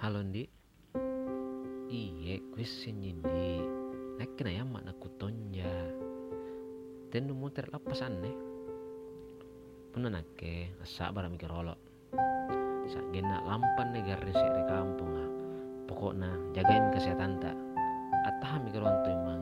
Halo Ndi Iye kuis sinjindi Nekke na yamma na kutonja Tennu muter lapas anne Puna Asa barang mikir olok Sak gena lampan negar garis di kampung ha. Pokoknya jagain kesehatan tak. Atah mikir wantu emang